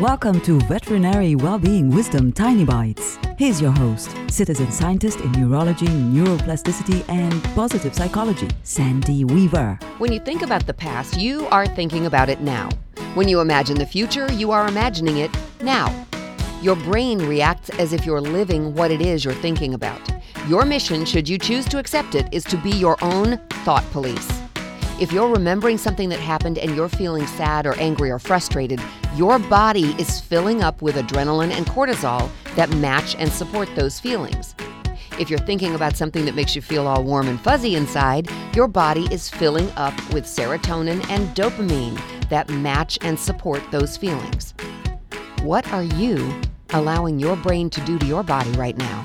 Welcome to Veterinary Wellbeing Wisdom Tiny Bites. Here's your host, citizen scientist in neurology, neuroplasticity, and positive psychology, Sandy Weaver. When you think about the past, you are thinking about it now. When you imagine the future, you are imagining it now. Your brain reacts as if you're living what it is you're thinking about. Your mission, should you choose to accept it, is to be your own thought police. If you're remembering something that happened and you're feeling sad or angry or frustrated, your body is filling up with adrenaline and cortisol that match and support those feelings. If you're thinking about something that makes you feel all warm and fuzzy inside, your body is filling up with serotonin and dopamine that match and support those feelings. What are you allowing your brain to do to your body right now?